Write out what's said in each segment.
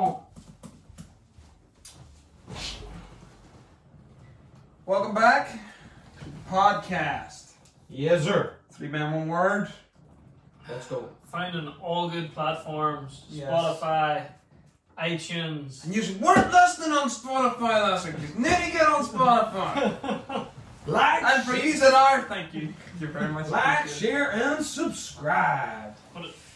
on. Welcome back to the podcast. Yes, sir. Three man, one word. Let's go. Found on all good platforms Yes. Spotify, iTunes. And you weren't listening on Spotify last week. You need to get on Spotify. Like, and for you that are, thank you. Thank You're very much like, share, and subscribe.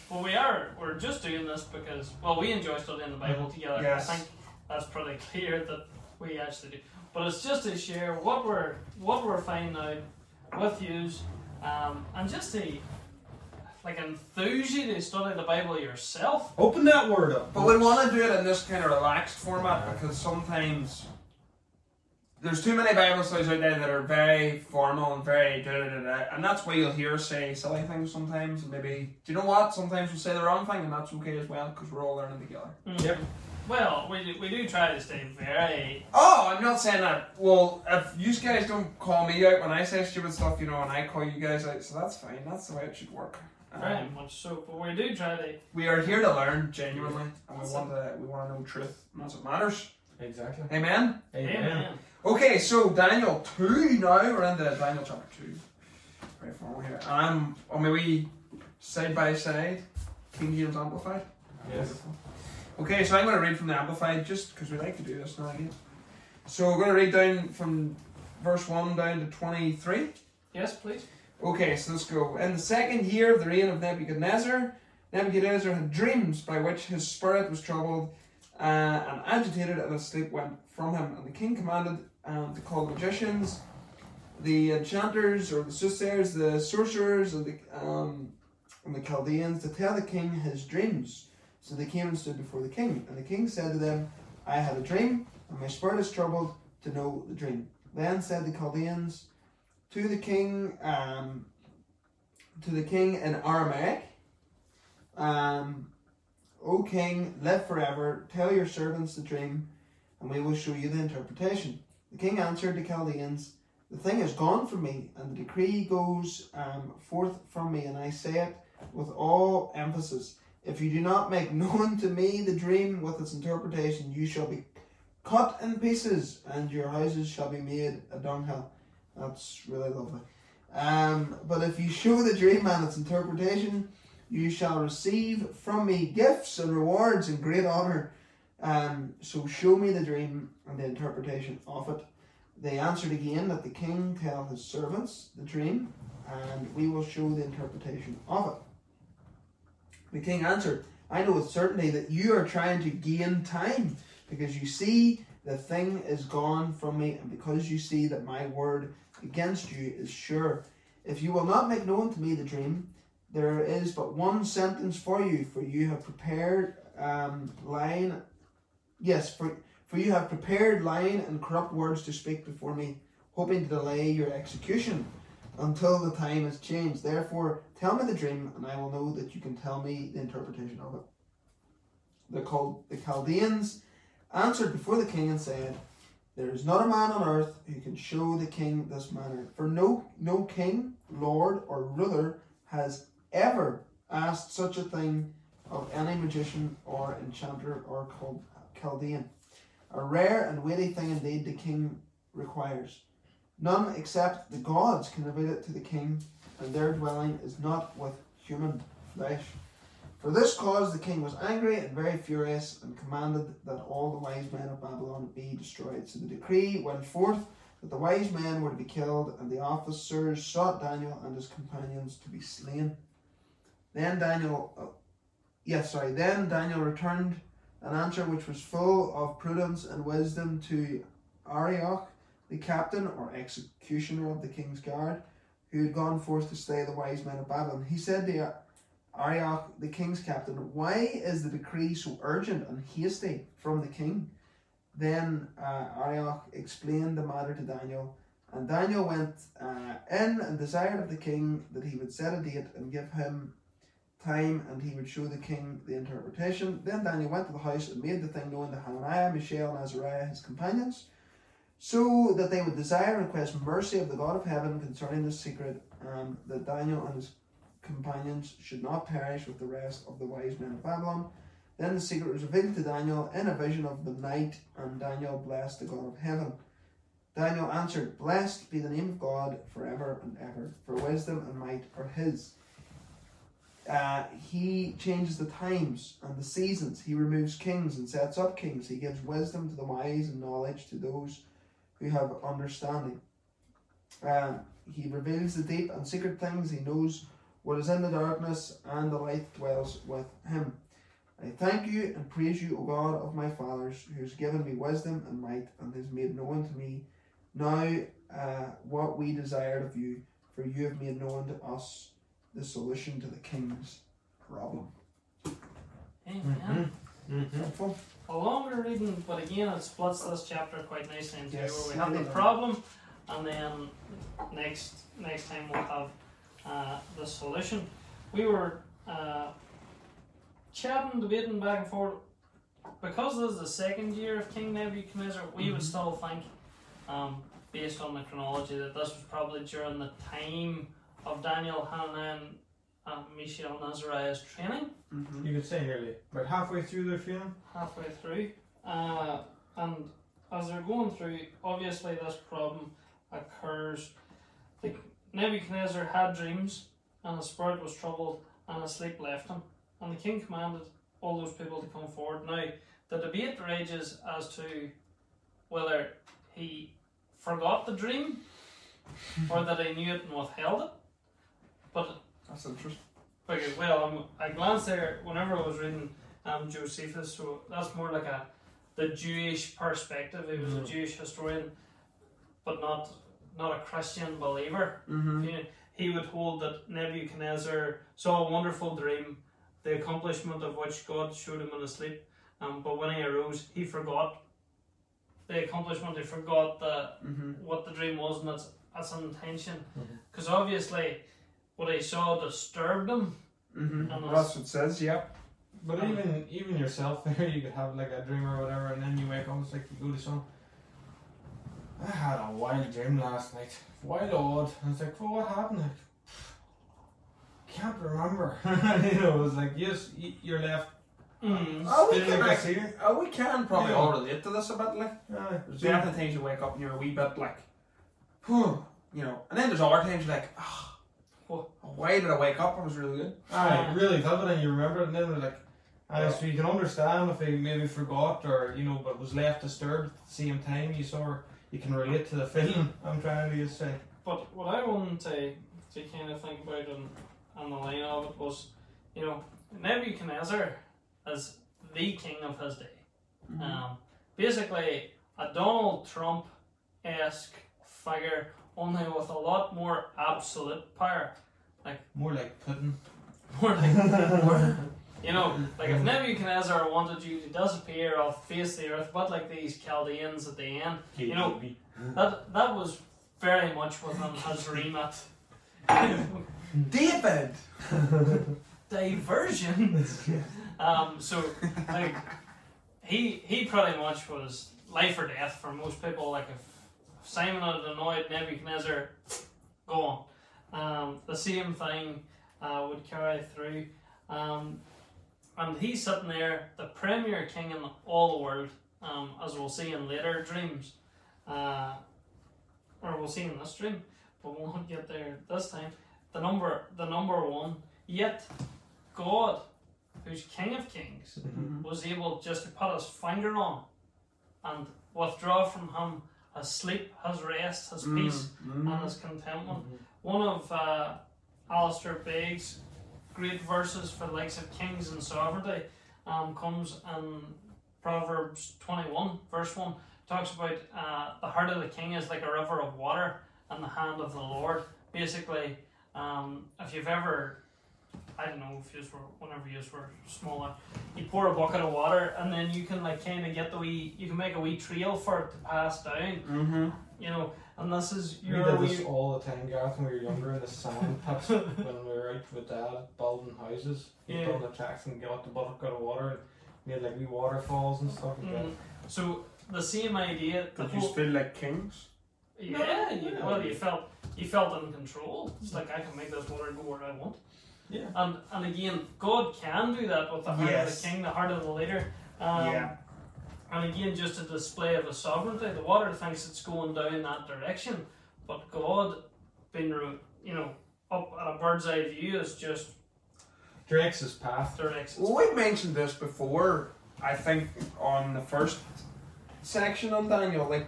But well, we are we're just doing this because well, we enjoy studying the Bible together. Yes. I think that's pretty clear that we actually do. But it's just to share what we're what we're finding out with yous, um, and just to like enthuse you to study the Bible yourself. Open that word up. But we want to do it in this kind of relaxed format because sometimes there's too many Bible studies out there that are very formal and very da da da da, and that's why you'll hear us say silly things sometimes. And maybe, do you know what? Sometimes we'll say the wrong thing, and that's okay as well because we're all learning together. Yep. Well, we do, we do try to stay very Oh, I'm not saying that. Well, if you guys don't call me out when I say stupid stuff, you know, and I call you guys out, so that's fine. That's the way it should work. Um, very much so. But we do try to we are here to learn genuinely, and we That's want to we want to know truth, and that's what matters. Exactly. Amen. Amen. Okay, so Daniel two now. We're in the Daniel chapter two. Very formal here. I'm on my wee side by side, King James Amplified. Yes. Okay, so I'm going to read from the Amplified just because we like to do this now again. So we're going to read down from verse 1 down to 23. Yes, please. Okay, so let's go. In the second year of the reign of Nebuchadnezzar, Nebuchadnezzar had dreams by which his spirit was troubled uh, and agitated, and his sleep went from him. And the king commanded um, to call the magicians, the enchanters or the soothsayers, the sorcerers, and the, um, and the Chaldeans to tell the king his dreams. So they came and stood before the king. And the king said to them, I had a dream, and my spirit is troubled to know the dream. Then said the Chaldeans, to the king um, to the king in Aramaic um, O king live forever tell your servants the dream and we will show you the interpretation the king answered the Chaldeans the thing is gone from me and the decree goes um, forth from me and I say it with all emphasis if you do not make known to me the dream with its interpretation you shall be cut in pieces and your houses shall be made a dunghill that's really lovely. Um, but if you show the dream and its interpretation, you shall receive from me gifts and rewards and great honor. Um, so show me the dream and the interpretation of it. They answered again that the king tell his servants the dream, and we will show the interpretation of it. The king answered, I know with certainty that you are trying to gain time, because you see the thing is gone from me, and because you see that my word against you is sure. If you will not make known to me the dream, there is but one sentence for you, for you have prepared um. Yes, for for you have prepared lying and corrupt words to speak before me, hoping to delay your execution until the time is changed. Therefore, tell me the dream, and I will know that you can tell me the interpretation of it. The Chal- the Chaldeans answered before the king and said, There is not a man on earth who can show the king this manner. For no no king, lord, or ruler has ever asked such a thing of any magician or enchanter or Chal- Chaldean. A rare and weighty thing indeed the king requires. None except the gods can reveal it to the king, and their dwelling is not with human flesh. For this cause the king was angry and very furious, and commanded that all the wise men of Babylon be destroyed. So the decree went forth that the wise men were to be killed, and the officers sought Daniel and his companions to be slain. Then Daniel, uh, yes, sorry, then Daniel returned an answer which was full of prudence and wisdom to Arioch, the captain or executioner of the king's guard, who had gone forth to slay the wise men of Babylon. He said to Arioch, the king's captain, Why is the decree so urgent and hasty from the king? Then uh, Arioch explained the matter to Daniel, and Daniel went uh, in and desired of the king that he would set a date and give him time, and he would show the king the interpretation. Then Daniel went to the house and made the thing known to Hananiah, Mishael, and Azariah, his companions, so that they would desire and request mercy of the God of heaven concerning this secret, and that Daniel and his companions should not perish with the rest of the wise men of Babylon. Then the secret was revealed to Daniel in a vision of the night, and Daniel blessed the God of heaven. Daniel answered, Blessed be the name of God forever and ever, for wisdom and might are his. Uh, he changes the times and the seasons. He removes kings and sets up kings. He gives wisdom to the wise and knowledge to those who have understanding. Um, he reveals the deep and secret things. He knows what is in the darkness, and the light dwells with him. I thank you and praise you, O God of my fathers, who has given me wisdom and might, and has made known to me now uh, what we desired of you, for you have made known to us the solution to the king's problem. Amen. Mm-hmm. Helpful? A longer reading, but again, it splits this chapter quite nicely into Yes. where we have the problem, and then next next time we'll have uh, the solution. We were uh, chatting, debating back and forth. Because this is the second year of King Nebuchadnezzar, we would Mhm. still think, um, based on the chronology, that this was probably during the time of Daniel, Hananiah, and Mishael, and training Mm-hmm. You could say nearly but halfway through their training. halfway through. Uh, and as they're going through, obviously this problem occurs. The Nebuchadnezzar had dreams, and his spirit was troubled, and his sleep left him. And the king commanded all those people to come forward. Now, the debate rages as to whether he forgot the dream or that he knew it and withheld it. But That's interesting. Okay, well, um, I glanced there whenever I was reading um, Josephus, so that's more like a the Jewish perspective. He was a Mhm. Jewish historian, but not not a Christian believer. Mm-hmm. Know, he would hold that Nebuchadnezzar saw a wonderful dream, the accomplishment of which God showed him in his sleep. Um, but when he arose, he forgot the accomplishment. He forgot the Mm-hmm. what the dream was and its, its intention. Because obviously, what he saw disturbed him. Mm-hmm. And That's what it says, yeah. But Um, even even yourself there, you could have like a dream or whatever, and then you wake up, and it's like you go to some. I had a wild dream last night, wild odd, and it's like, well, what happened? Like, can't remember. you know, it was like, yes, you're left. Mm. Oh, we can, like a like, oh, we can probably Yeah. all relate to this a bit, like. Aye. There's definitely times you wake up and you're a wee bit like, whew, you know. And then there's other times you're like, ah, What? why did I wake up? It was really good. Aye, really thought it, and you remember it, and then it was like, aye, so you can understand if he maybe forgot or you know, but was left disturbed at the same time. You saw, you can relate to the feeling. I'm trying to just say. But what I wanted to, to kind of think about and on the line of it was, you know, Nebuchadnezzar is the king of his day. Mm-hmm. Um, basically, a Donald Trump esque figure, only with a lot more absolute power. Like more like Putin. More like, more, you know, like if Nebuchadnezzar wanted you to disappear off the face the earth, but like these Chaldeans at the end, You know, that that was very much within his remit. David! Diversion. Um, so like he he pretty much was life or death for most people. Like if Simon had annoyed Nebuchadnezzar, go on. Um, the same thing uh, would carry through. Um, and he's sitting there, the premier king in all the world, um, as we'll see in later dreams. Uh, or we'll see in this dream, but we won't get there this time. The number the number one, yet God, who's King of Kings, Mm-hmm. was able just to put his finger on and withdraw from him his sleep, his rest, his peace, Mm-hmm. and his contentment. One of uh, Alistair Begg's great verses for the likes of kings and sovereignty um, comes in Proverbs 21, verse 1. Talks about uh, the heart of the king is like a river of water in the hand of the Lord. Basically, um, if you've ever, I don't know if you were, whenever you were smaller, you pour a bucket of water and then you can like kind of get the wee, you can make a wee trail for it to pass down, Mm-hmm. you know, and this is We did wee. this all the time, Gareth, when we were younger in the sand pits when we were out with dad building houses. We Yeah. built the tracks and got the bucket of water and made like wee waterfalls and stuff like that. Mm. So the same idea. The Did you whole, feel like kings? yeah, you, Yeah. well, you felt you felt in control. It's like I can make this water go where I want. Yeah. And and again, God can do that with the heart of the king, the heart of the leader. Um, Yeah. And again, just a display of his sovereignty. The water thinks it's going down that direction, but God, being re- you know up at a bird's eye view, is just Drake's his path. directs. Well, we've mentioned this before, I think, on the first section on Daniel. Like,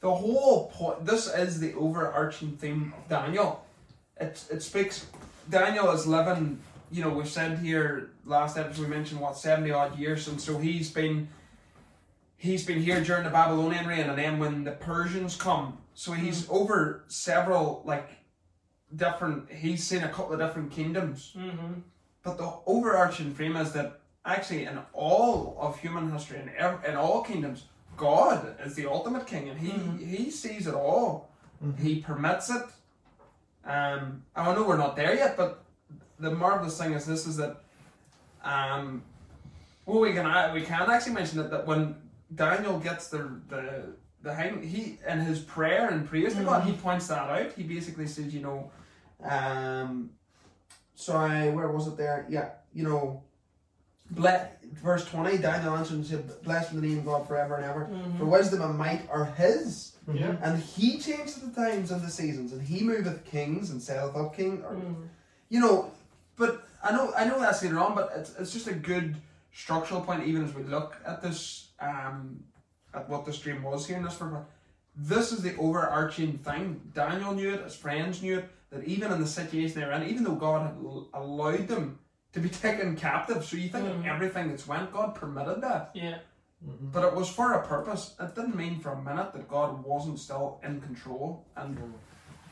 the whole point, this is the overarching theme of Daniel. It, it speaks, Daniel is living, you know, we've said here, last episode we mentioned, what, 70 odd years, and so he's been. He's been here during the Babylonian reign, and then when the Persians come, so he's over several like different. He's seen a couple of different kingdoms, Mm-hmm. but the overarching theme is that actually, in all of human history, in, ev- in all kingdoms, God is the ultimate king, and He Mhm. He sees it all. Mhm. He permits it. Um, I know we're not there yet, but the marvelous thing is this: is that, um, well, we can we can actually mention that that when Daniel gets the the the hang, he in his prayer and praise to God, he points that out. He basically says, you know, um, sorry, where was it there? Yeah, you know, ble- verse 20, Daniel answered and said, Blessed be the name of God forever and ever. For wisdom and might are his, Yeah. and he changeth the times and the seasons, and he moveth kings and setteth up king. Or, Mm-hmm. you know, but I know I know that's later on, but it's, it's just a good structural point, even as we look at this, um, at what this dream was here in this part. This is the overarching thing. Daniel knew it, his friends knew it, that even in the situation they were in, even though God had l- allowed them to be taken captive, so you think of Mhm. everything that's went, God permitted that. Yeah. Mhm. But it was for a purpose. It didn't mean for a minute that God wasn't still in control and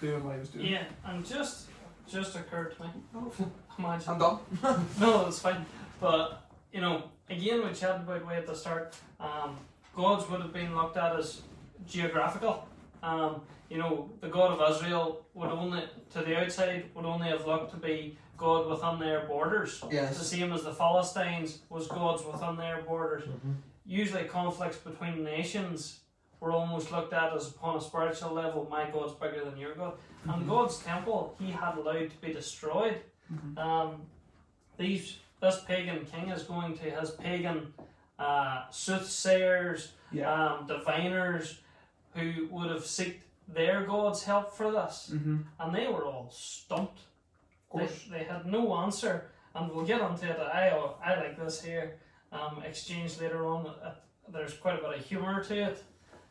doing what he was doing. Yeah. And just just occurred to me. Imagine. I'm done. no, it's fine. But you know, again, we chatted about way at the start. Um, gods would have been looked at as geographical. Um, you know, the God of Israel would only, to the outside, would only have looked to be God within their borders. Yes. The same as the Philistines was gods within their borders. Mhm. Usually, conflicts between nations were almost looked at as upon a spiritual level. My God's bigger than your God, and Mhm. God's temple he had allowed to be destroyed. Mhm. Um, these this pagan king is going to his pagan uh, soothsayers, Yeah. um, diviners, who would have sought their God's help for this, Mm-hmm. and they were all stumped. They, they had no answer, and we'll get onto it. I I like this here. Um, exchange later on. Uh, there's quite a bit of humour to it.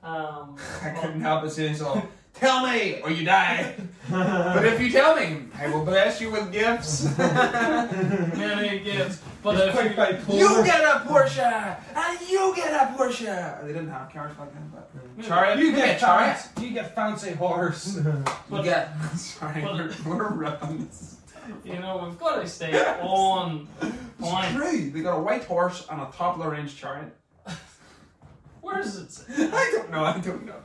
Um, I couldn't help but say so. Tell me or you die. but if you tell me, I will bless you with gifts. many gifts, but He's if quite you, bipolar. you get a Porsche and you get a Porsche. They didn't have cars back then, but Yeah. chariot. You get chariot. fancy, you get fancy horse. You But- get. Sorry, but- we're, we're ripping this. you know, we've got to stay on point. It's true. They got a white horse and a top of the range chariot. Where does it say? I don't know. I don't know.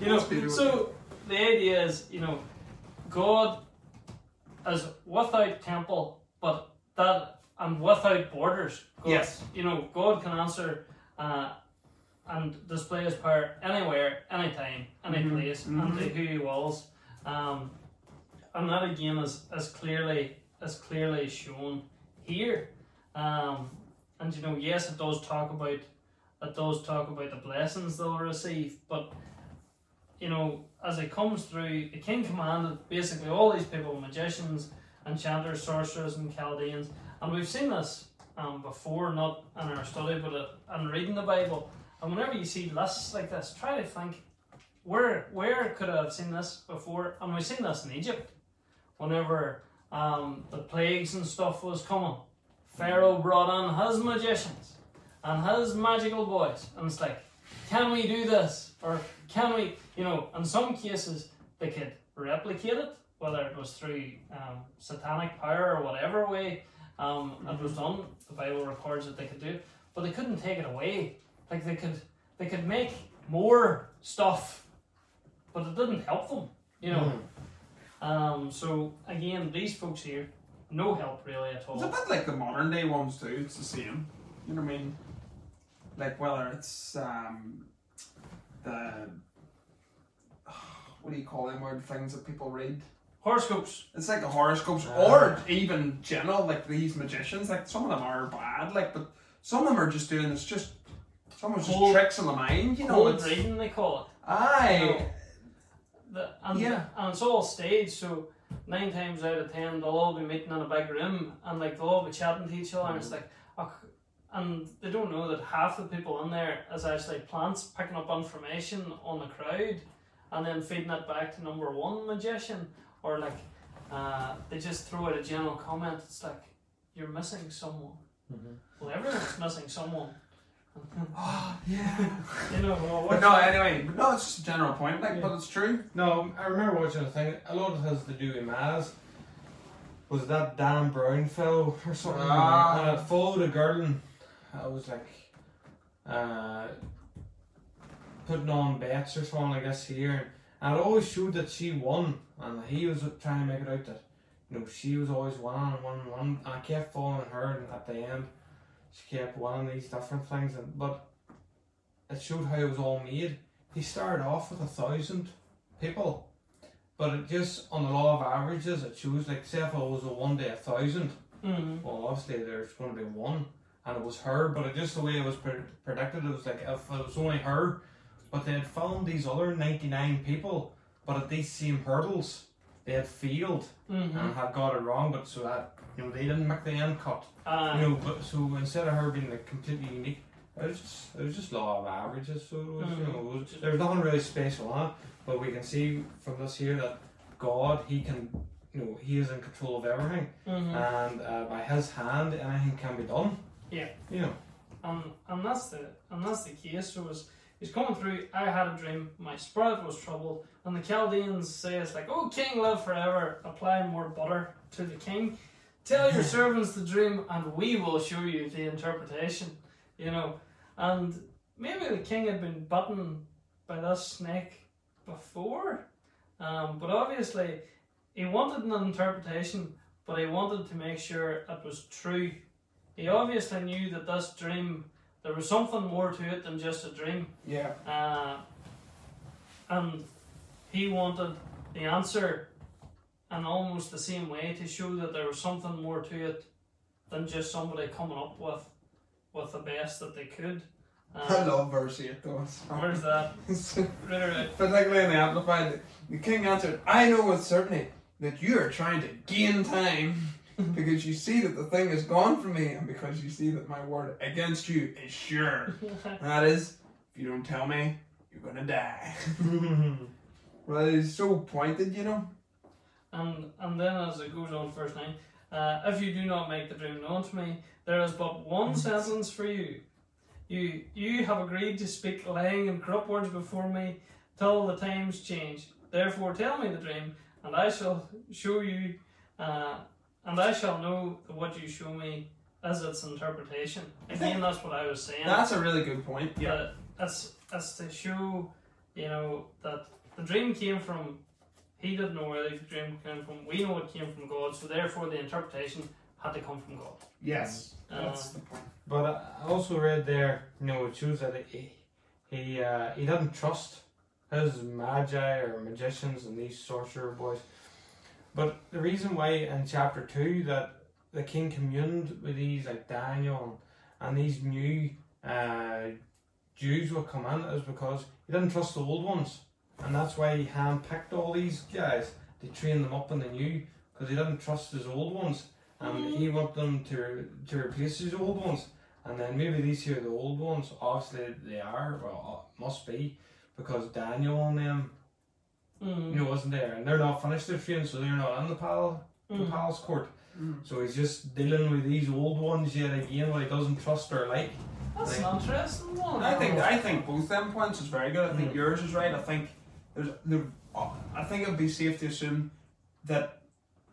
You know, so the idea is, you know, God is without temple, but that and without borders. God, Yes. You know, God can answer uh, and display His power anywhere, anytime, any Mhm, place, and mhm. to who He wills. Um, and that again is as clearly as clearly shown here. Um, and you know, yes, it does talk about it does talk about the blessings they'll receive, but you know, as it comes through, the king commanded basically all these people, magicians, enchanters, sorcerers, and Chaldeans, and we've seen this um, before, not in our study, but uh, in reading the Bible. And whenever you see lists like this, try to think where where could I have seen this before? And we've seen this in Egypt. Whenever um, the plagues and stuff was coming, Pharaoh brought on his magicians and his magical boys, and it's like, can we do this or can we? You know, in some cases they could replicate it, whether it was through um, satanic power or whatever way um, it was done. The Bible records that they could do, but they couldn't take it away. Like they could, they could make more stuff, but it didn't help them. You know. Um, so again, these folks here, no help really at all. It's a bit like the modern day ones too. It's the same. You know what I mean? Like whether it's um, the what do you call them weird things that people read? Horoscopes. It's like the horoscopes, Ah. or even general, like these magicians. Like some of them are bad, like, but some of them are just doing it's just some of just tricks in the mind. You know, Cold it's reading, they call it. aye, The, and, Yeah. and it's all staged, so nine times out of ten they'll all be meeting in a big room and like they'll all be chatting to each other and it's like "Ugh," and they don't know that half the people in there is actually plants picking up information on the crowd and then feeding it back to number one magician or like uh, they just throw out a general comment it's like you're missing someone. Well everyone's missing someone oh, yeah. you know well, But no, anyway, but no, it's just a general point, like, but it's true. No, I remember watching a thing. A lot of it has to do with Maz. Was that Derren Brown fellow or something? Ah. And it followed a girl and I was like uh, putting on bets or something, I guess, here. And it always showed that she won. And he was trying to make it out that, you know, she was always winning and winning and winning. And I kept following her at the end, she kept winning these different things. And, but it showed how it was all made. He started off with a thousand people. But it just on the law of averages, it shows like say if it was a one day a thousand, Mhm. well obviously there's going to be one, and it was her. But it just the way it was pre- predicted, it was like if it was only her, but they had found these other ninety nine people, but at these same hurdles, they had failed Mhm. and had got it wrong. But so that you know they didn't make the end cut. Uh, You know, but so instead of her being like completely unique, it was just it was just law of averages. So it was, you know, it was, there was nothing really special on it. But we can see from this here that God, He can, you know, He is in control of everything, mhm. and uh, by His hand, anything can be done. Yeah. You know. and and that's the and that's the case. So was he's coming through. I had a dream. My spirit was troubled, and the Chaldeans say it's like, "Oh, King, live forever. Apply more butter to the king. Tell your servants the dream, and we will show you the interpretation." You know, and maybe the king had been bitten by this snake before, um, but obviously he wanted an interpretation, but he wanted to make sure it was true. He obviously knew that this dream, there was something more to it than just a dream. Yeah. Uh, and he wanted the answer in almost the same way to show that there was something more to it than just somebody coming up with with the best that they could. I Uh, love verse 8 though. where's that? It's- Right, right. Particularly in the Amplified, the king answered, I know with certainty that you are trying to gain time because you see that the thing is gone from me and because you see that my word against you is sure. That is, if you don't tell me, you're gonna die. Well, it's so pointed, you know. And and then as it goes on, verse nine, uh, if you do not make the dream known to me, there is but one sentence for you. You you have agreed to speak lying and corrupt words before me till the times change. Therefore, tell me the dream, and I shall show you, uh, and I shall know that what you show me is its interpretation. Again, that's what I was saying. That's a really good point. That it's, it's to show, you know, that the dream came from, he didn't know where the dream came from. We know it came from God, so therefore the interpretation had to come from God. Yes. Uh, That's the point. But I also read there, you know, it shows that he he, uh, he didn't trust his magi or magicians and these sorcerer boys. But the reason why in chapter two that the king communed with these like Daniel and these new uh, Jews would come in is because he didn't trust the old ones, and that's why he handpicked all these guys to train them up in the new because he didn't trust his old ones and he wanted them to to replace his old ones. And then maybe these here are the old ones. Obviously they are. Well, uh, must be because Daniel and them, Mm. you know, wasn't there, and they're not finished their training, so they're not in the pal the Mm. palace court. Mm. So he's just dealing with these old ones yet again, what he doesn't trust or like. That's an interesting one. I think I think both them points is very good. I think Mm. yours is right. I think there's there. I think it'd be safe to assume that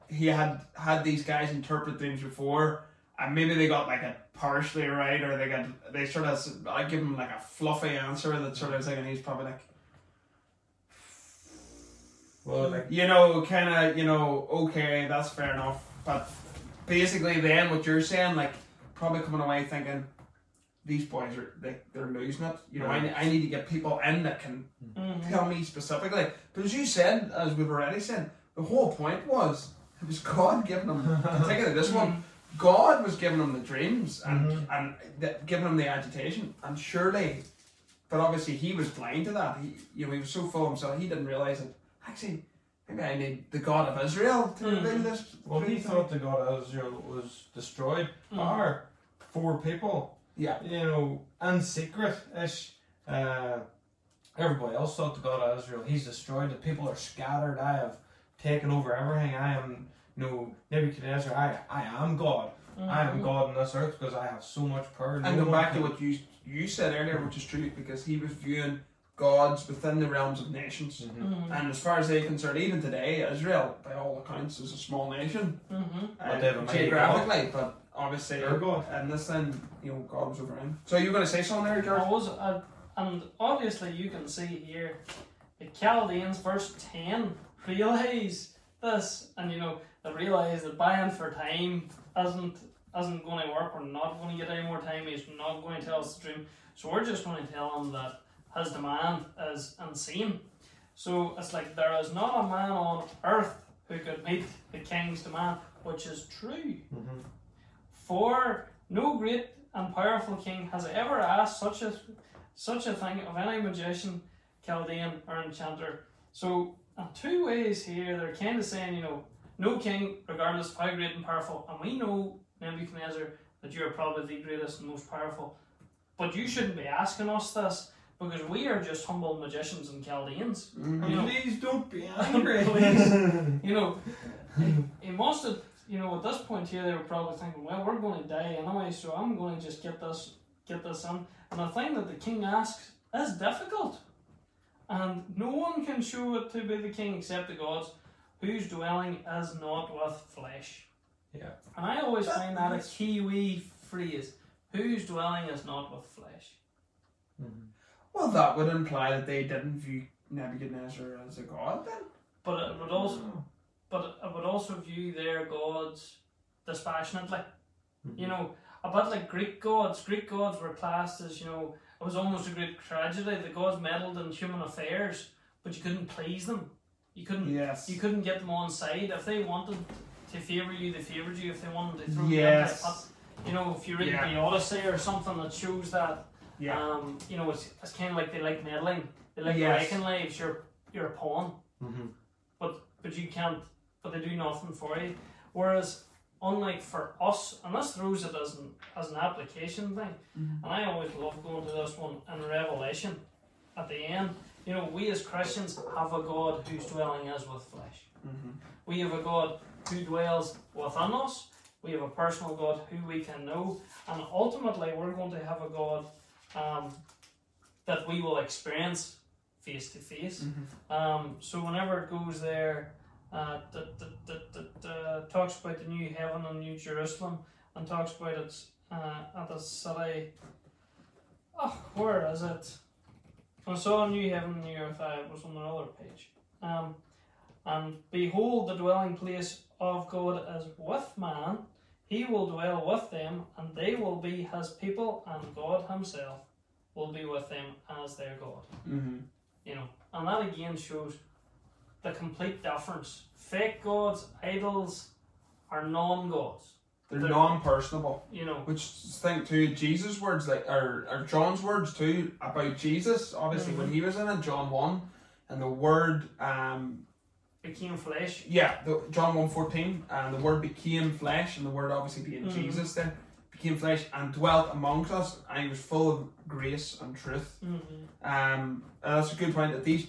he had had these guys interpret things before, and maybe they got like a partially right, or they got they sort of I give him like a fluffy answer that sort of is like, and he's probably like, Well, like you know, kind of, you know, okay, that's fair enough. But basically, then what you're saying, like, probably coming away thinking, these boys are they, they're losing it. You know, I, I need to get people in that can Mhm. tell me specifically. But as you said, as we've already said, the whole point was it was God giving them. Think of this one. God was giving them the dreams and Mhm. and th- giving them the agitation, and surely, but obviously he was blind to that. He, you know, he was so full of himself, he didn't realize that actually maybe I need the God of Israel to Mhm. reveal this. Well, he dream thought the God of Israel was destroyed. Are four people, Yeah. you know, and secret ish. Uh, everybody else thought the God of Israel, he's destroyed. The people are scattered. I have taken over everything. I am, you know, Nebuchadnezzar. I, I am God. I am Mhm. God on this earth because I have so much power. And No go one back to what you you said earlier, which is true, because he was viewing gods within the realms of nations. Mhm. Mhm. And as far as they're concerned, even today, Israel, by all accounts, is a small nation Mhm. But they have a uh, mighty geographically, but obviously, Their God. and this then, you know, God was over him. So you were going to say something there, George? I was, uh, and obviously you can see here, the Chaldeans, verse 10, realize this, and you know, they realize that buying for time isn't isn't going to work. We're not going to get any more time. He's not going to tell us the dream. So we're just going to tell him that his demand is insane. So it's like there is not a man on earth who could meet the king's demand, which is true. Mhm. For no great and powerful king has ever asked such a such a thing of any magician, Chaldean, or enchanter. So in two ways here, they're kind of saying, you know, no king, regardless of how great and powerful, and we know Nebuchadnezzar that you are probably the greatest and most powerful, but you shouldn't be asking us this because we are just humble magicians and Chaldeans. Mhm. You know- Please don't be angry. Please. You know, he, he must have, you know, at this point here, they were probably thinking, well, we're going to die anyway, so I'm going to just get this, get this in. And the thing that the king asks is difficult, and no one can show it to be the king except the gods, whose dwelling is not with flesh. Yeah. And I always find that a Kiwi phrase, whose dwelling is not with flesh. Mhm. Well, that would imply that they didn't view Nebuchadnezzar as a god then. But it would also, but it would also view their gods dispassionately. Mm-hmm. You know, a bit like Greek gods. Greek gods were classed as, you know, it was almost a great tragedy. The gods meddled in human affairs, but you couldn't please them. You couldn't Yes. you couldn't get them on side. If they wanted to favour you, they favoured you. If they wanted to throw Yes. you into a pit, you know, if you read Yeah. the Odyssey or something that shows that, Yeah. um, you know, it's, it's kind of like they like meddling. They like Yes. breaking lives. You're you're a pawn Mm-hmm. but but you can't but they do nothing for you whereas unlike for us and this throws it as an as an application thing Mm-hmm. and I always love going to this one in Revelation at the end you know we as Christians have a God whose dwelling is with flesh Mm-hmm. we have a God who dwells within us we have a personal God who we can know and ultimately we're going to have a God um, that we will experience face to face Mhm. um, so whenever it goes there, uh, that, that, that, that, uh, talks about the new heaven and new Jerusalem, and talks about it uh, at the city. Oh, where is it? I saw a new heaven and new earth. I was on another page. Um, and behold, the dwelling place of God is with man. He will dwell with them, and they will be his people, and God Himself will be with them as their God Mhm. you know, and that again shows the complete difference. Fake gods, idols, are non-gods. They're, They're- non-personable. You know, Which think to Jesus' words like or, or John's words too about Jesus. Obviously, when he was in it, John one, and the word, um, became flesh. yeah, the, John one fourteen, and the word became flesh, and the word obviously being Mhm. Jesus then became flesh and dwelt amongst us, and he was full of grace and truth. Mm-hmm. Um, and that's a good point that these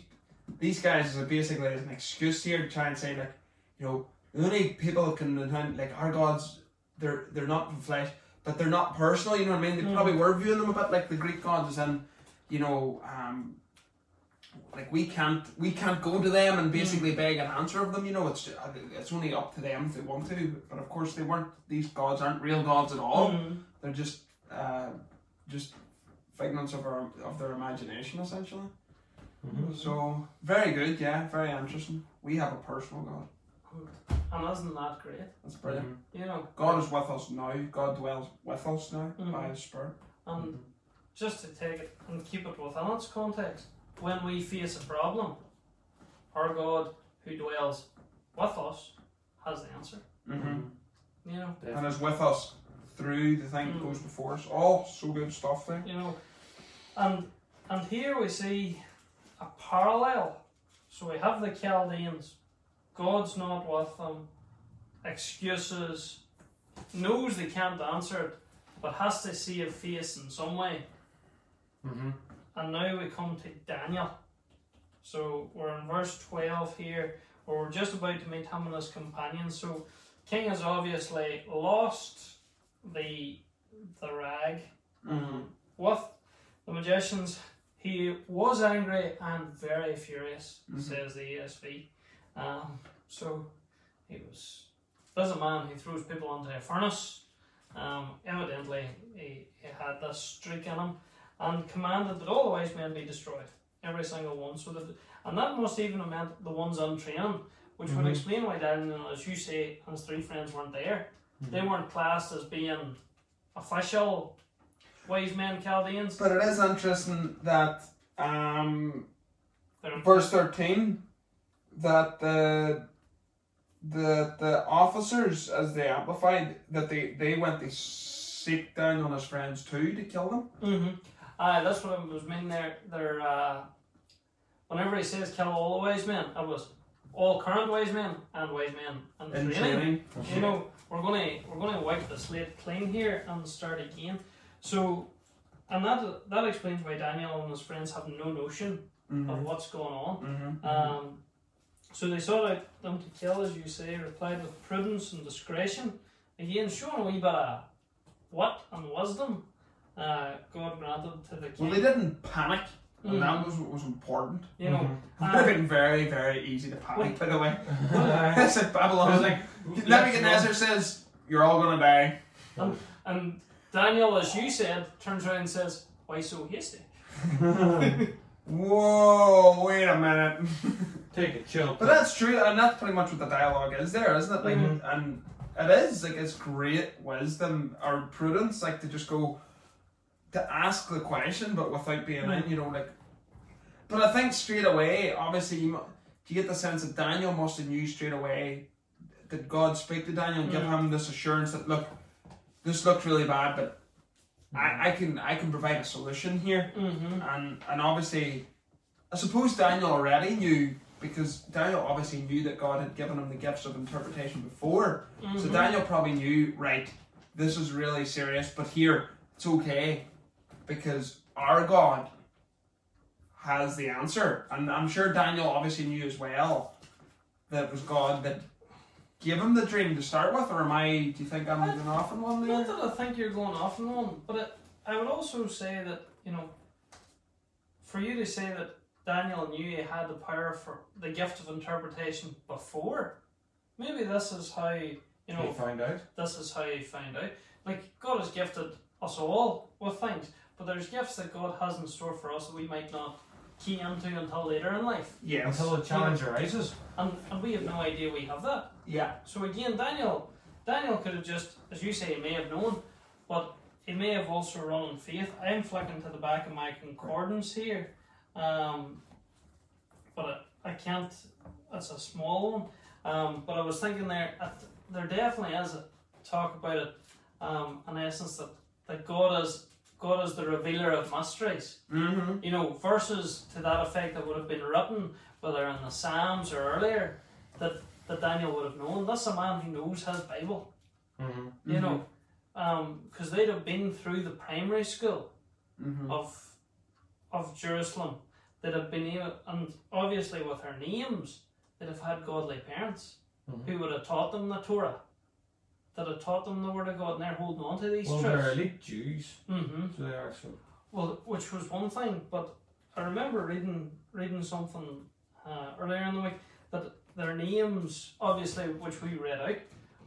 these guys are basically an excuse here to try and say like, you know, the only people that can attend like our gods, they're they're not flesh, but they're not personal. You know what I mean? They Mm. probably were viewing them a bit like the Greek gods, and you know, um, like we can't we can't go to them and basically beg an answer of them. You know, it's it's only up to them if they want to. But of course, they weren't. These gods aren't real gods at all. Mhm. They're just uh, just figments of our of their imagination, essentially. Mhm. So very good, yeah, very interesting. We have a personal God. And isn't that great? That's brilliant. Mhm. You know, God is with us now. God dwells with us now by Mhm. His Spirit. and just to take it and keep it within its context, when we face a problem, our God who dwells with us has the answer. Mm-hmm. You know, And is with us through the thing that Mm. goes before us. All so good stuff there. you know, and and here we see a parallel. So we have the Chaldeans. God's not with them. Excuses. Knows they can't answer it, but has to see a face in some way. Mm-hmm. And now we come to Daniel. So we're in verse 12 here, where we're just about to meet him and his companions. So King has obviously lost the the rag Mm-hmm. with the magicians. He was angry and very furious, Mhm. says the ESV. Um, so he was. There's a man who throws people into a furnace. Um, evidently, he, he had this streak in him and commanded that all the wise men be destroyed, every single one. So that, and that must even have meant the ones on untrained, which would Mhm. explain why Daniel, as you say, and his three friends weren't there. They weren't classed as being official wise men Chaldeans. But it is interesting that um, verse thirteen that the the the officers, as they amplified, that they they went to seek down on his friends too to kill them. Mm-hmm. Uh, that's what I was meaning there. They're, uh, whenever he says kill all the wise men, it was all current wise men and wise men and In training. training. You know, we're gonna we're gonna wipe the slate clean here and start again. So, and that that explains why Daniel and his friends have no notion of Mm-hmm. what's going on. Mm-hmm. Um, so they sought out them to kill, as you say, replied with prudence and discretion. Again, showing a wee bit of wit and wisdom uh, God granted to the king. well, they didn't panic, and Mhm. that was what was important. You know, It would uh, have been very, very easy to panic, by the way. Mm-hmm. It's like Babylon. Was like, Nebuchadnezzar says, You're all gonna die. and Daniel, as you said, turns around and says, "Why so hasty?" Whoa, wait a minute. Take a chill. But that's true, and that's pretty much what the dialogue is there, isn't it? Like, Mhm. and it is like it's great wisdom or prudence, like to just go to ask the question, but without being in, you know, like. But I think straight away, obviously, you, you get the sense that Daniel must have knew straight away that God speak to Daniel and give Mm. him this assurance that look, this looks really bad, but I, I can I can provide a solution here Mm-hmm. and and obviously, I suppose Daniel already knew because Daniel obviously knew that God had given him the gifts of interpretation before. Mm-hmm. So Daniel probably knew, right, this is really serious, but here it's okay because our God has the answer, and I'm sure Daniel obviously knew as well that it was God that gave him the dream to start with. Or am I? Do you think I'm going off on one Not there? that I think you're going off on one, but it, I would also say that you know, for you to say that Daniel knew he had the power for the gift of interpretation before, maybe this is how you know You find out. this is how you find out. Like God has gifted us all with things, but there's gifts that God has in store for us that we might not key into until later in life, Yes. Until a challenge arises. and and we have no idea we have that. Yeah. So again, Daniel, Daniel could have just, as you say, he may have known, but he may have also run in faith. I'm flicking to the back of my concordance here, um, but I, I can't. That's a small one. Um, but I was thinking there, at, there definitely is a talk about it. Um, in essence, that that God is God is the revealer of mysteries Mm-hmm. you know, verses to that effect that would have been written, whether in the Psalms or earlier, that, that Daniel would have known. That's a man who knows his Bible, Mm-hmm. you know, because they'd have been through the primary school Mm-hmm. of of Jerusalem. They'd have been able, and obviously with their names, they'd have had godly parents Mhm. who would have taught them the Torah, that had taught them the Word of God, and they're holding on to these Well, they're elite Jews, hmm so they are. So Well, which was one thing, but I remember reading reading something uh, earlier in the week that their names, obviously, which we read out,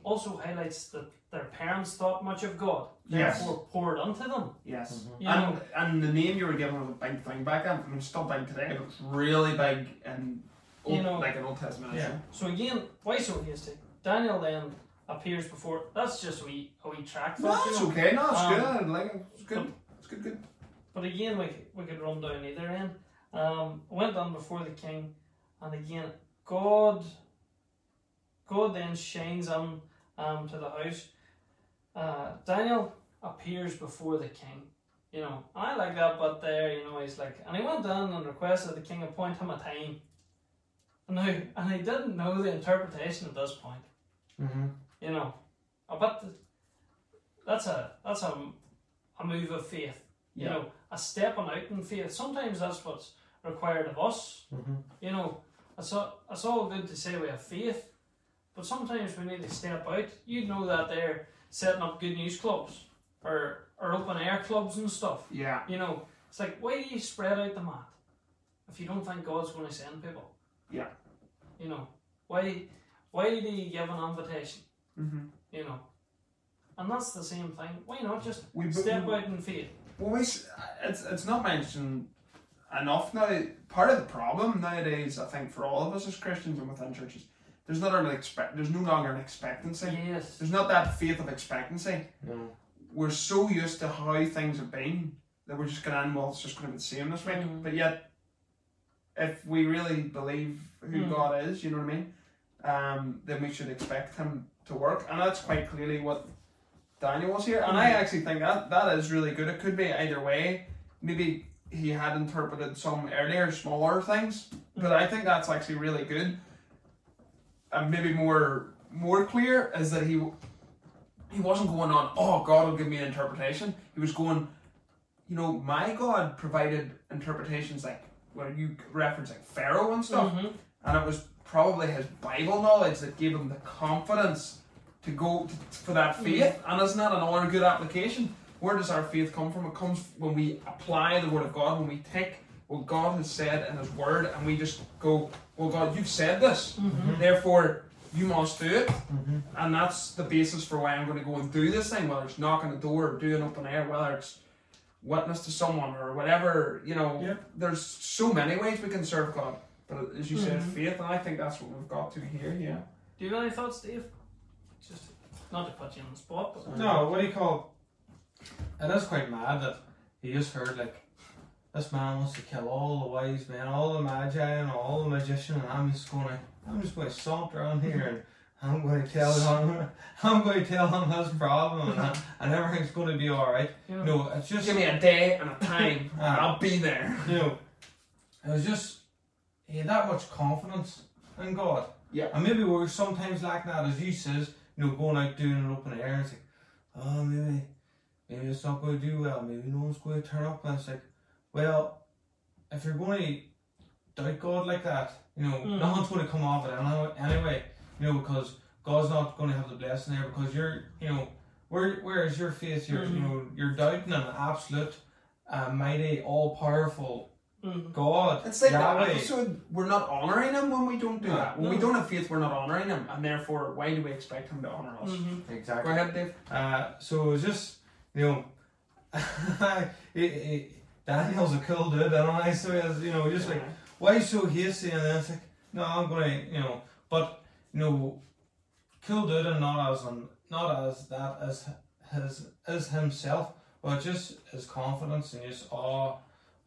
also highlights that their parents thought much of God, Yes. therefore poured onto them. Yes. Mhm. You know, And, and the name you were given was a big thing back then. I mean, it's still big today, but it's really big and old, You know- like an Old Testament Yeah. issue. so again, why so hasty? Daniel then appears before. That's just a wee a wee track. No, for you it's know. okay. No, it's Um, good. Like. It's good. It's good. Good. But again, we, could- we could run down either end. Um, went on before the king, and again, God God then shines in um, to the house. Uh, Daniel appears before the king. You know, and I like that, but there, you know, he's like, and he went down and requested the king appoint him a time. And now, and he didn't know the interpretation at this point. Mm-hmm. You know, Uh, but that's a that's a, a move of faith. You Yeah. know, a stepping out in faith. Sometimes that's what's required of us. Mm-hmm. You know, it's all, it's all good to say we have faith, but sometimes we need to step out. You know that they're setting up good news clubs or or open air clubs and stuff. Yeah. You know, it's like why do you spread out the mat if you don't think God's going to send people? Yeah. You know, why why do you give an invitation? Mm-hmm. You know, and that's the same thing. Why not just We, step we, out in faith? Well, we, s- it's, it's not mentioned enough now. Part of the problem nowadays, I think, for all of us as Christians and within churches, there's not an expect. There's no longer an expectancy. Yes. There's not that faith of expectancy. No. We're so used to how things have been that we're just going to, end well, it's just going to be the same this week. Mhm. But yet, if we really believe who Mhm. God is, you know what I mean, um, then we should expect Him to work, and that's quite clearly what Daniel was here. And I Mhm. actually think that that is really good. It could be either way. Maybe he had interpreted some earlier, smaller things, but I think that's actually really good. And maybe more more clear is that he he wasn't going on. Oh, God will give me an interpretation. He was going. You know, my God provided interpretations like where you referencing Pharaoh and stuff Mhm. And it was probably his Bible knowledge that gave him the confidence to go to, for that faith. And isn't that another good application? Where does our faith come from? It comes when we apply the Word of God, when we take what God has said in His Word, and we just go, "Well, God, you've said this, Mhm. therefore you must do it." Mm-hmm. And that's the basis for why I'm going to go and do this thing, whether it's knocking a door or doing open air, whether it's witness to someone or whatever. You know, Yep. there's so many ways we can serve God. But as you said, Mhm. faith, and I think that's what we've got to here. Yeah. Do you have any thoughts, Dave? Just not to put you on the spot, but No, what do you call? It is quite mad that he just heard like this man wants to kill all the wise men, all the magi, and all the magicians, and I'm just going to, I'm just going to saunter around here and I'm going to tell him, I'm going to tell him his problem, and, and everything's going to be all right. you know, No, it's just Give me a day and a time, and Ah. I'll be there. you know, it was just he had that much confidence in God. Yeah. And maybe we're sometimes like that, as you says, you know, going out doing an open air and it's like, oh, maybe, maybe it's not going to do well. Maybe no one's going to turn up. And it's like, well, if you're going to doubt God like that, you know, Mm. nothing's going to come off it anyway. You know, because God's not going to have the blessing there because you're, you know, where where is your faith? You're, you Mhm. know, you're doubting an absolute, uh, mighty, all powerful mhm. God. It's like that episode, we're not honouring him when we don't do No, that. When we don't have faith, we're not honouring him, and therefore, why do we expect him to honour us? Mhm. Go Exactly. ahead, Dave. Uh, so it was just, you know, it, it, Daniel's a cool dude, and I so it's, you know, just like, why so hasty? And then it's like, no, I'm gonna, you know, but you know, cool dude, and not as an, not as that as his as himself, but just his confidence and just awe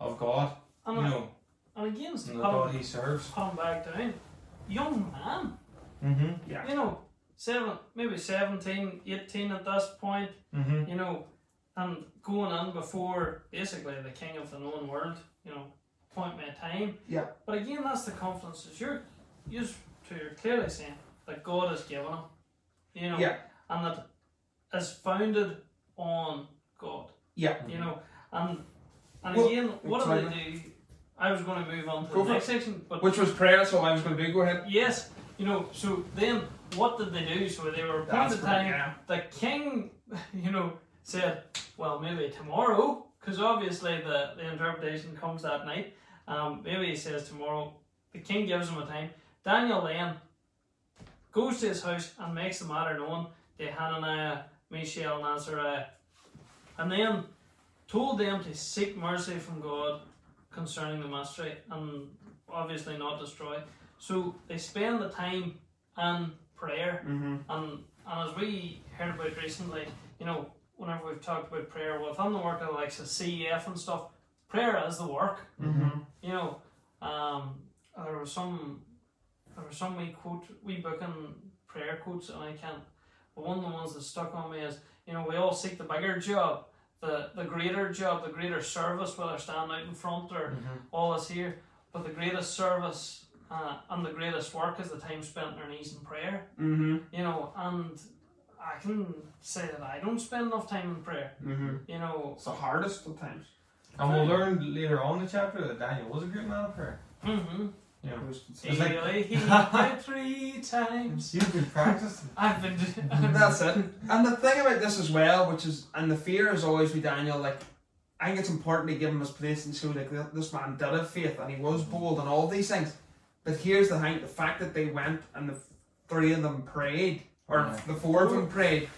of God, And, you I- know, and again, the God he serves. come back down, young man, Mm-hmm. Yeah. you know, seven, maybe 17, 18 at this point, Mm-hmm. you know, and going in before basically the king of the known world, you know, point my time. Yeah. But again, that's the confidence that you're, you're, to you're clearly saying that God has given him, you know, Yeah. and that is founded on God, Yeah. you know, and and Well, again, what sorry, do they do? I was going to move on to Go the for next section, but Which was prayer, so I was going to do. Go ahead. yes, you know, so then what did they do? So they were That's appointed right, time. yeah. The king, you know, said, well, maybe tomorrow, because obviously the, the interpretation comes that night. Um, maybe he says tomorrow. The king gives him a time. Daniel then goes to his house and makes the matter known to Hananiah, Mishael, and Azariah, and then told them to seek mercy from God concerning the mystery and obviously not destroy. So they spend the time in prayer Mm-hmm. and, and as we heard about recently, you know, whenever we've talked about prayer well, within the work of of CEF and stuff, prayer is the work. Mm-hmm. You know, um, there was some there was some wee quote wee book in prayer quotes and I can't. But one of the ones that stuck on me is, you know, we all seek the bigger job, the the greater job, the greater service, whether standing out in front or all this here. But the greatest service uh, and the greatest work is the time spent on our knees in prayer. Mm-hmm. You know, and I can say that I don't spend enough time in prayer. Mm-hmm. You know, It's the hardest of times. And we'll learn later on in the chapter that Daniel was a great man of prayer. mm-hmm. You know, He It's like- really he prayed three times. you've been practicing. I've been. That's it. And the thing about this as well, which is, and the fear is always with Daniel, like, I think it's important to give him his place and show, like, this man did have faith and he was mm. bold and all these things. But here's the thing the fact that they went and the three of them prayed, or Yeah. the four of them oh. prayed,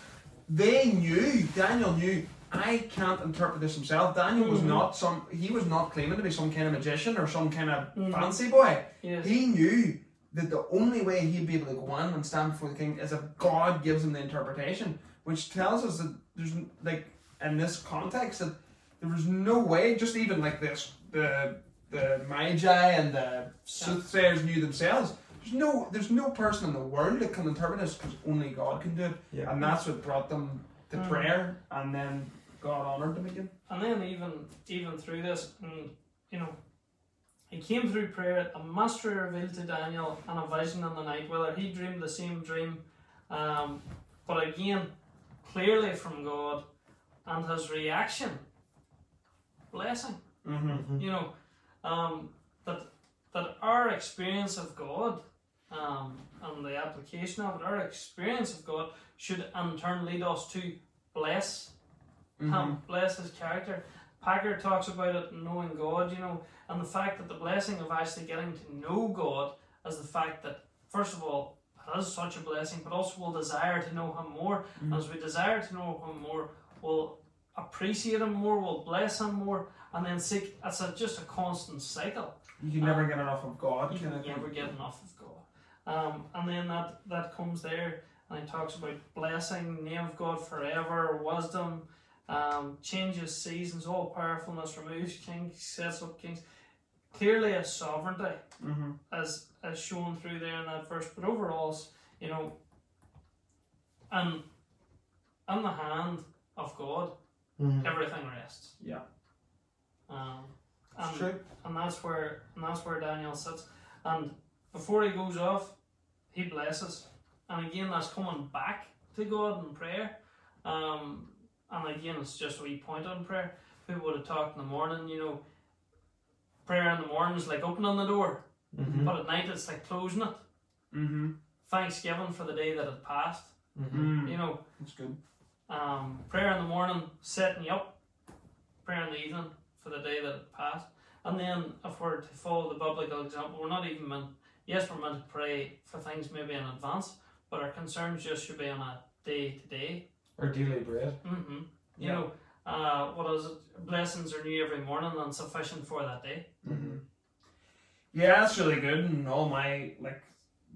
they knew, Daniel knew, I can't interpret this himself. Daniel was Mhm. not some, he was not claiming to be some kind of magician or some kind of Mhm. fancy boy. yes. He knew that the only way he'd be able to go in and stand before the king is if God gives him the interpretation, which tells us that there's like in this context that there was no way, just even like this, the the magi and the soothsayers knew themselves. There's no, there's no person in the world that can interpret this because only God can do it, Yeah. and that's what brought them to Mm. prayer, and then God honored him again. And then even even through this, and you know, he came through prayer. The master revealed to Daniel in a vision in the night, whether he dreamed the same dream, um, but again, clearly from God, and his reaction, blessing. Mm-hmm. You know, um, that that our experience of God, um, and the application of it, our experience of God should in turn lead us to bless Mm-hmm. bless his character. Packer talks about it knowing God, you know, and the fact that the blessing of actually getting to know God is the fact that, first of all, it is such a blessing, but also we'll desire to know Him more. And as we desire to know Him more, we'll appreciate Him more, we'll bless Him more, and then seek. It's a, just a constant cycle. You can never get enough of God. You can never get enough of God. Um, and then that, that comes there, and he talks about blessing, name of God forever, wisdom, um, changes seasons, all powerfulness, removes kings, sets up kings. Clearly, a sovereignty Mm-hmm. as as shown through there in that verse. But overall, you know, and in the hand of God, Mhm. everything rests. Yeah. Um, and, true. and that's where and that's where Daniel sits. And before he goes off, he blesses. And again, that's coming back to God in prayer. Um, and again, it's just a wee point on prayer. People would have talked in the morning, you know, prayer in the morning is like opening the door, Mhm. but at night it's like closing it. Mm-hmm. Thanksgiving for the day that it passed. Mhm. You know, That's good. um, prayer in the morning, setting you up. Prayer in the evening for the day that it passed. And then, if we're to follow the biblical example, we're not even meant, yes, we're meant to pray for things maybe in advance, but our concerns just should be on a day to day. Or daily bread. Mm-hmm. You Yeah. know, uh, what is it? Blessings are new every morning and sufficient for that day. Mm-hmm. Yeah, that's really good. And all my like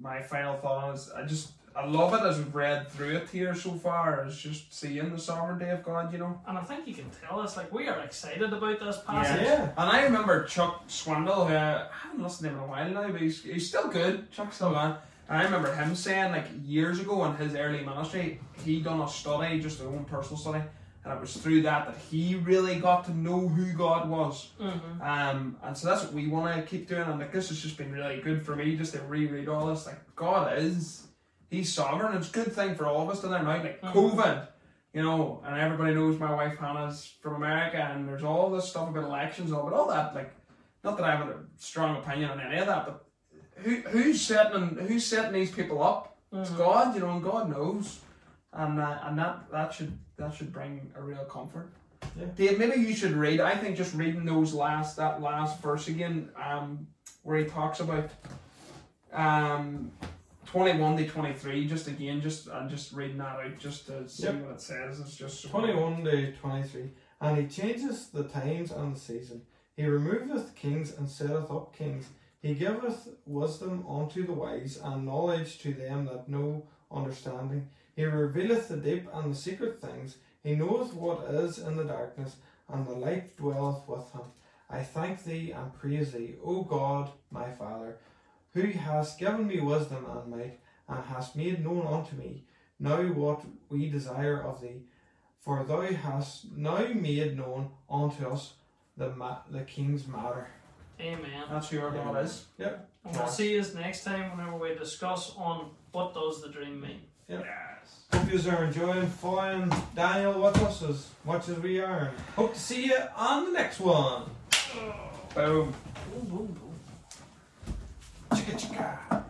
my final thought on it is I just I love it as we've read through it here so far. Is just seeing the sovereignty of God, you know. And I think you can tell us, like, we are excited about this passage. Yeah. And I remember Chuck Swindoll, who uh, I haven't listened to him in a while now, but he's, he's still good. Chuck's still on. I remember him saying, like, years ago in his early ministry, he done a study, just his own personal study, and it was through that that he really got to know who God was. Mm-hmm. Um, and so that's what we want to keep doing. And like this has just been really good for me just to reread all this. Like God is, He's sovereign. It's a good thing for all of us to learn out. Like Mhm. COVID, you know, and everybody knows my wife Hannah's from America, and there's all this stuff about elections, and all, but all that. Like, not that I have a strong opinion on any of that, but who who's setting who's setting these people up? It's Mhm. God, you know, and God knows, and uh, and that that should that should bring a real comfort. Yeah. Dave, maybe you should read. I think just reading those last that last verse again, um, where he talks about um, twenty one to twenty three. Just again, just and just reading that out, just to see Yep. what it says. It's just so 21 to 23. And he changes the times and the season. He removeth kings and setteth up kings. He giveth wisdom unto the wise and knowledge to them that know understanding. He revealeth the deep and the secret things. He knoweth what is in the darkness, and the light dwelleth with him. I thank thee and praise thee, O God, my Father, who hast given me wisdom and might, and hast made known unto me now what we desire of thee. For thou hast now made known unto us the ma- the king's matter. Amen. That's who our God is. And we'll see you next time whenever we discuss on what does the dream mean. Yep. Yes. Hope you are enjoying following Daniel with us as much as we are. Hope to see you on the next one. Oh. Boom. Boom, boom, boom. Chicka chicka.